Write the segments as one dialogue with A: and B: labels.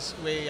A: Listeners. We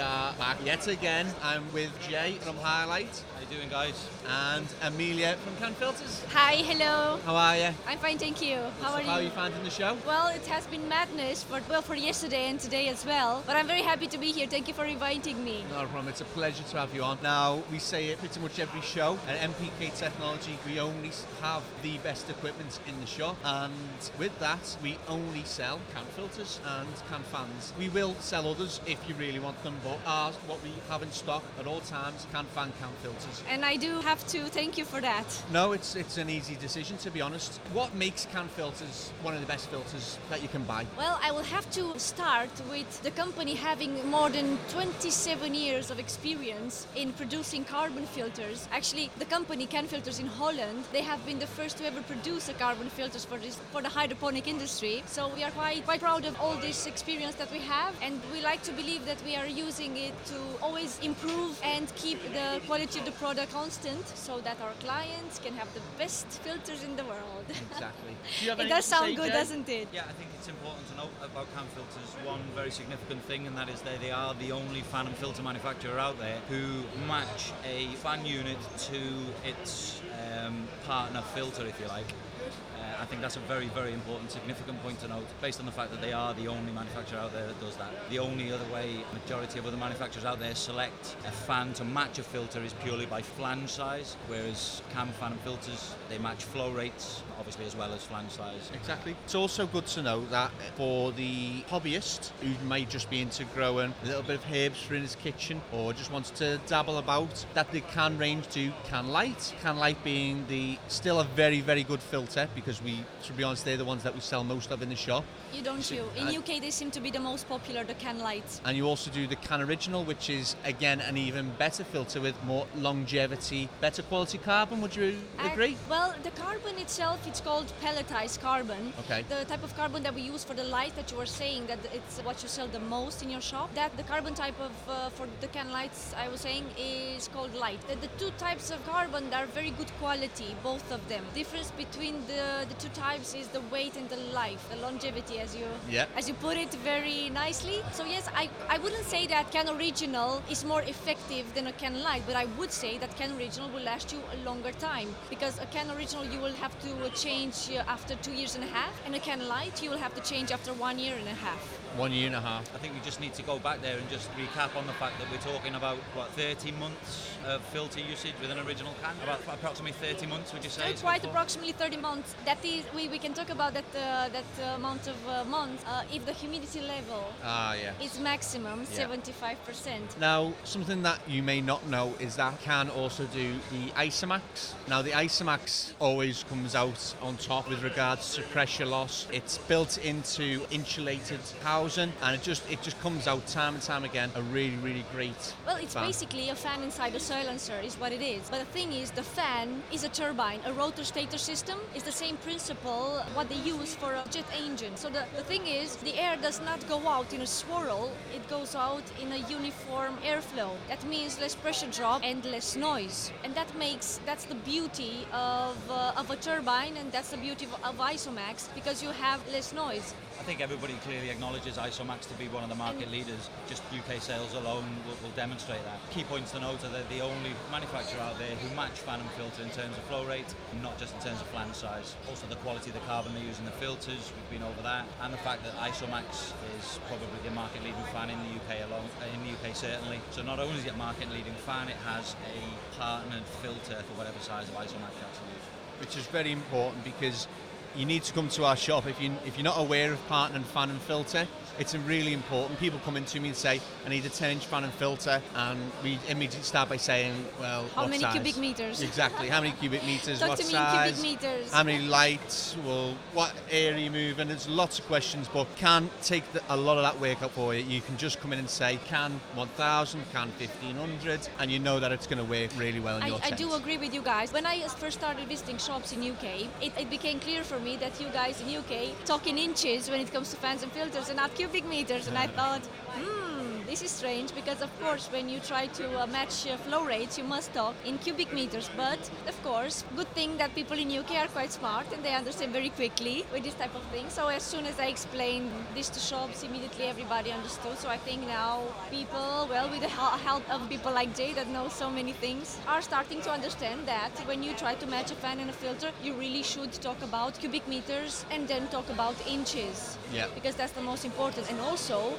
A: back yet again. I'm with Jay from Highlight
B: How you doing, guys?
A: and Amelia from Can Filters.
C: Hi, hello.
A: How are you?
C: I'm fine, thank you. How are you?
A: How are
C: you?
A: you finding the show?
C: Well, it has been madness for well for yesterday and today as well. But I'm very happy to be here. Thank you for inviting me.
A: Not a problem. It's a pleasure to have you on. Now, we say it pretty much every show. At MPK Technology, we only have the best equipment in the shop, and with that, we only sell can filters and can fans. We will sell others if you really want them, but ours, what we have in stock at all times, can fan, can filters.
C: And I do have to thank you for that.
A: No, it's it's an easy decision to be honest. What makes can filters one of the best filters that you can buy?
C: Well, I will have to start with the company having more than 27 years of experience in producing carbon filters. Actually, the company Can Filters in Holland, they have been the first to ever produce a carbon filters for this for the hydroponic industry. So we are quite quite proud of all this experience that we have, and we like to believe that we are using it to always improve and keep the quality of the product constant, so that our clients can have the best filters in the world.
A: Exactly. Do you have
C: it does sound good,
A: Jay?
C: doesn't it?
B: Yeah, I think it's important to note about can filters one very significant thing, and that is that they are the only fan and filter manufacturer out there who match a fan unit to its um, partner filter, if you like. I think that's a very, very important, significant point to note, based on the fact that they are the only manufacturer out there that does that. The only other way majority of other manufacturers out there select a fan to match a filter is purely by flange size, whereas can fan and filters they match flow rates, obviously as well as flange size.
A: Exactly. It's also good to know that for the hobbyist who may just be into growing a little bit of herbs for in his kitchen or just wants to dabble about, that they can range to Can Light. Can Light being the still a very, very good filter because we, to be honest, they're the ones that we sell most of in the shop.
C: You don't
A: So,
C: you? In
A: uh,
C: UK, they seem to be the most popular, the can lights.
A: And you also do the Can Original, which is again an even better filter with more longevity, better quality carbon. Would you agree?
C: Uh, well, the carbon itself, it's called pelletized carbon.
A: Okay.
C: The type of carbon that we use for the light that you were saying that it's what you sell the most in your shop. That the carbon type of uh, for the can lights I was saying is called light. The, the two types of carbon are very good quality, both of them. Difference between the, the two types is the weight and the life, the longevity, as you
A: Yeah.
C: as you put it very nicely. So yes, I, I wouldn't say that Can Original is more effective than a Can Light, but I would say that Can Original will last you a longer time because a Can Original you will have to change uh, after two years and a half, and a Can Light you will have to change after one year and a half.
A: One year and a half.
B: I think we just need to go back there and just recap on the fact that we're talking about what 30 months of filter usage with an original can. About approximately 30 months, would you say?
C: Quite
B: good
C: approximately 30 months. That is, we, we can talk about that uh, that amount of uh, months uh, if the humidity level
A: Ah, yeah.
C: is maximum
A: Yeah.
C: 75%.
A: Now, something that you may not know is that can also do the Isomax. Now, the Isomax always comes out on top with regards to pressure loss. It's built into insulated housing, and it just it just comes out time and time again. A really, really great.
C: Well, it's
A: fan.
C: basically a fan inside a silencer, is what it is. But the thing is, the fan is a turbine. A rotor stator system is the same principle what they use for a jet engine. So the, the thing is, the air does not go out in a swirl, it goes out in a uniform airflow. That means less pressure drop and less noise. And that makes, that's the beauty of, uh, of a turbine, and that's the beauty of, of Isomax because you have less noise.
B: I think everybody clearly acknowledges Isomax to be one of the market leaders. Just UK sales alone will, will demonstrate that. Key points to note are they're the only manufacturer out there who match fan and filter in terms of flow rate, and not just in terms of flange size. Also the quality of the carbon they use in the filters, we've been over that, and the fact that Isomax is probably the market leading fan in the UK alone, uh, in the UK certainly. So not only is it a market leading fan, it has a partnered filter for whatever size of Isomax you actually use.
A: which is very important because you need to come to our shop if you if you're not aware of partner and fan and filter. It's really important. People come in to me and say, "I need a 10-inch fan and filter," and we immediately start by saying, "Well,
C: How many
A: size?"
C: cubic meters?
A: Exactly. How many cubic meters? What size?
C: meters.
A: How many lights? Well, what area you move? And there's lots of questions, but can take the, a lot of that work up for you. You can just come in and say, "Can 1,000? Can 1,500?" And you know that it's going to work really well in your
C: I, I do agree with you guys. When I first started visiting shops in UK, it, it became clear for me that you guys in UK talk in inches when it comes to fans and filters and not cubic meters. And I thought, hmm, this is strange because, of course, when you try to uh, match uh, flow rates, you must talk in cubic meters. But of course, good thing that people in UK are quite smart and they understand very quickly with this type of thing. So as soon as I explained this to shops, immediately everybody understood. So I think now people, well, with the help of people like Jay that know so many things, are starting to understand that when you try to match a fan and a filter, you really should talk about cubic meters and then talk about inches.
A: Yeah.
C: Because that's the most important. And also,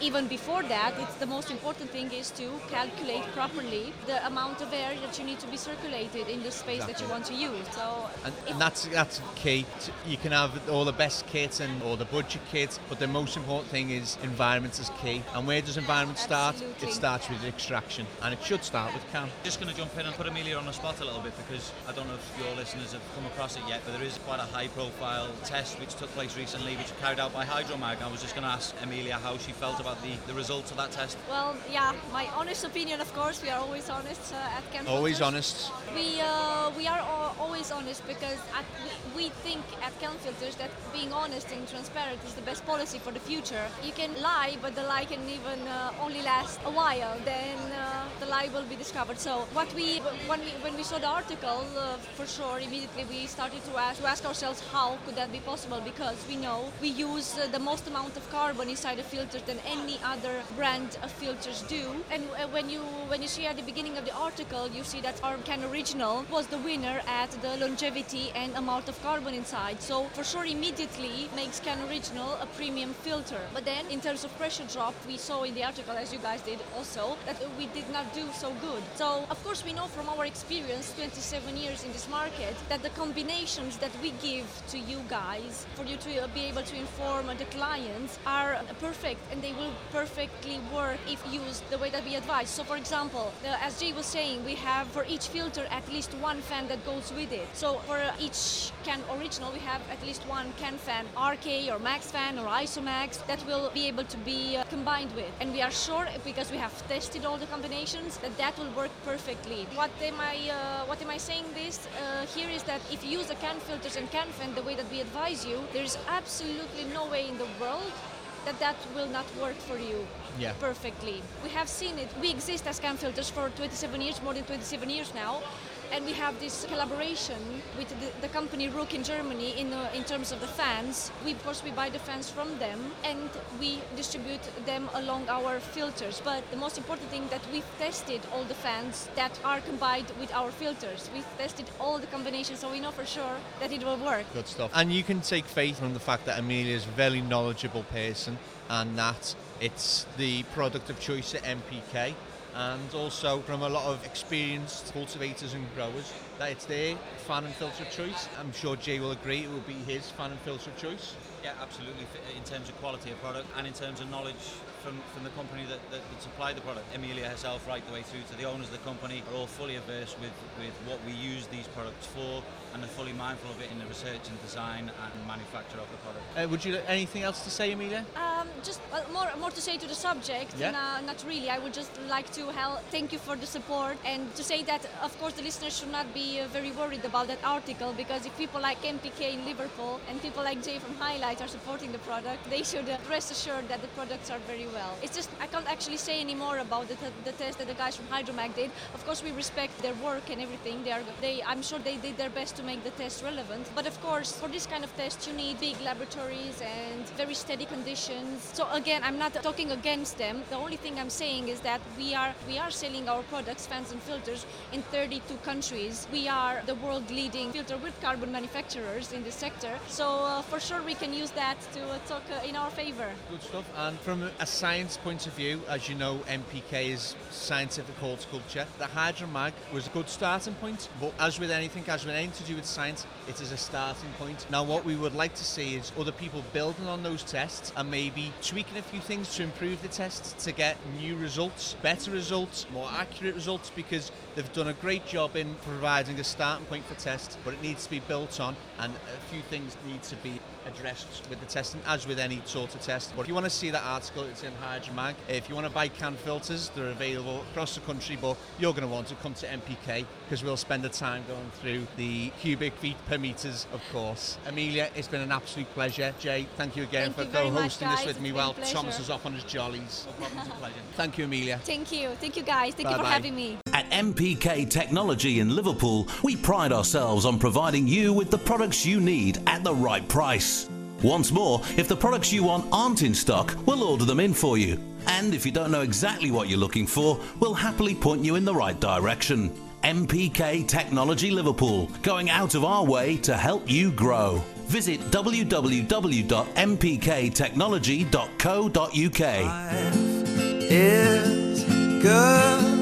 C: even before that, it's the most important thing is to calculate properly the amount of air that you need to be circulated in the space that you want to use. So,
A: And, and that's that's key. You can have all the best kits and all the budget kits, but the most important thing is environment is key. And where does environment start?
C: Absolutely.
A: It starts with extraction, and it should start with Can.
B: Just going to jump in and put Amelia on the spot a little bit because I don't know if your listeners have come across it yet, but there is quite a high profile test which took place recently, which was carried out by Hydromag. I was just going to ask Amelia how she felt about the, the results of that test.
C: well, yeah, my honest opinion, of course, we are always honest uh, at Can
A: Always honest.
C: We uh, we are always honest because at, we, we think at Can Filters that being honest and transparent is the best policy for the future. You can lie, but the lie can even uh, only last a while. Then uh, the lie will be discovered. So what we when we when we saw the article, uh, for sure, immediately we started to ask to ask ourselves how could that be possible because we know we use uh, the most amount of carbon inside a filter than any other brand of filters do. And uh, when you when you see at the beginning of the article, you see that our Can Original was the winner at the longevity and amount of carbon inside. So for sure, immediately makes Can Original a premium filter. But then in terms of pressure drop, we saw in the article, as you guys did also, that we did not do so good. So of course we know from our experience, 27 years in this market, that the combinations that we give to you guys for you to be able to inform the clients are perfect and they will perfectly work if used the way that we advise. So for example, uh, as Jay was saying, we have for each filter at least one fan that goes with it. So for each can original, we have at least one can fan, RK or Max fan or Isomax that will be able to be uh, combined with. And we are sure because we have tested all the combinations that that will work perfectly. What am I uh, what am I saying this uh, here is that if you use the can filters and can fan the way that we advise you, there's absolutely no way in the world that that will not work for you
A: Yeah.
C: perfectly. We have seen it. We exist as Can Filters for 27 years, more than 27 years now. And we have this collaboration with the, the company Ruck in Germany in, uh, in terms of the fans. We, of course, we buy the fans from them and we distribute them along our filters. But the most important thing that we've tested all the fans that are combined with our filters. We've tested all the combinations, so we know for sure that it will work.
A: Good stuff. And you can take faith from the fact that Amelia is a very knowledgeable person and that it's the product of choice at MPK and also from a lot of experienced cultivators and growers that it's their fan and filter choice. I'm sure Jay will agree it will be his fan and filter choice.
B: Yeah, absolutely. In terms of quality of product and in terms of knowledge from, from the company that, that, that supplied the product. Amelia herself, right the way through to the owners of the company, are all fully averse with, with what we use these products for and are fully mindful of it in the research and design and manufacture of the product.
A: Uh, would you anything else to say, Amelia?
C: Um, just well, more more to say to the subject.
A: Yeah.
C: Nah, not really. I would just like to help, thank you for the support and to say that of course the listeners should not be uh, very worried about that article because if people like MPK in Liverpool and people like Jay from Highlight are supporting the product, they should uh, rest assured that the products are very well. It's just I can't actually say any more about the, the test that the guys from Hydromag did. Of course we respect their work and everything. They are they I'm sure they did their best to make the test relevant. But of course for this kind of test you need big laboratories and very steady conditions. So again, I'm not talking against them. The only thing I'm saying is that we are we are selling our products, fans and filters, in 32 countries. We are the world leading filter with carbon manufacturers in this sector. So uh, for sure we can use that to uh, talk uh, in our favor.
A: Good stuff. And from a science point of view, as you know, MPK is scientific horticulture. The Hydromag was a good starting point, but as with anything, as with anything to do with science, it is a starting point. Now, what we would like to see is other people building on those tests and maybe tweaking a few things to improve the tests to get new results, better results, more accurate results, because they've done a great job in providing a starting point for tests, but it needs to be built on, and a few things need to be addressed with the testing, as with any sort of test. But if you want to see that article, it's in Hydromag. If you want to buy can filters, they're available across the country, but you're going to want to come to MPK because we'll spend the time going through the cubic feet per meters, of course. Amelia, it's been an absolute pleasure. Jay, thank you again
C: Thank
A: for
C: you
A: co-hosting this with
C: It's
A: me
C: been
A: while
C: pleasure.
A: Thomas is off on his jollies.
B: No problem, it's a pleasure.
A: Thank you, Amelia.
C: Thank you. Thank you, guys. Thank you for having me.
D: At MPK Technology in Liverpool, we pride ourselves on providing you with the products you need at the right price. Once more, if the products you want aren't in stock, we'll order them in for you. And if you don't know exactly what you're looking for, we'll happily point you in the right direction. MPK Technology Liverpool, going out of our way to help you grow. Visit www.mpktechnology.co.uk.
E: is good.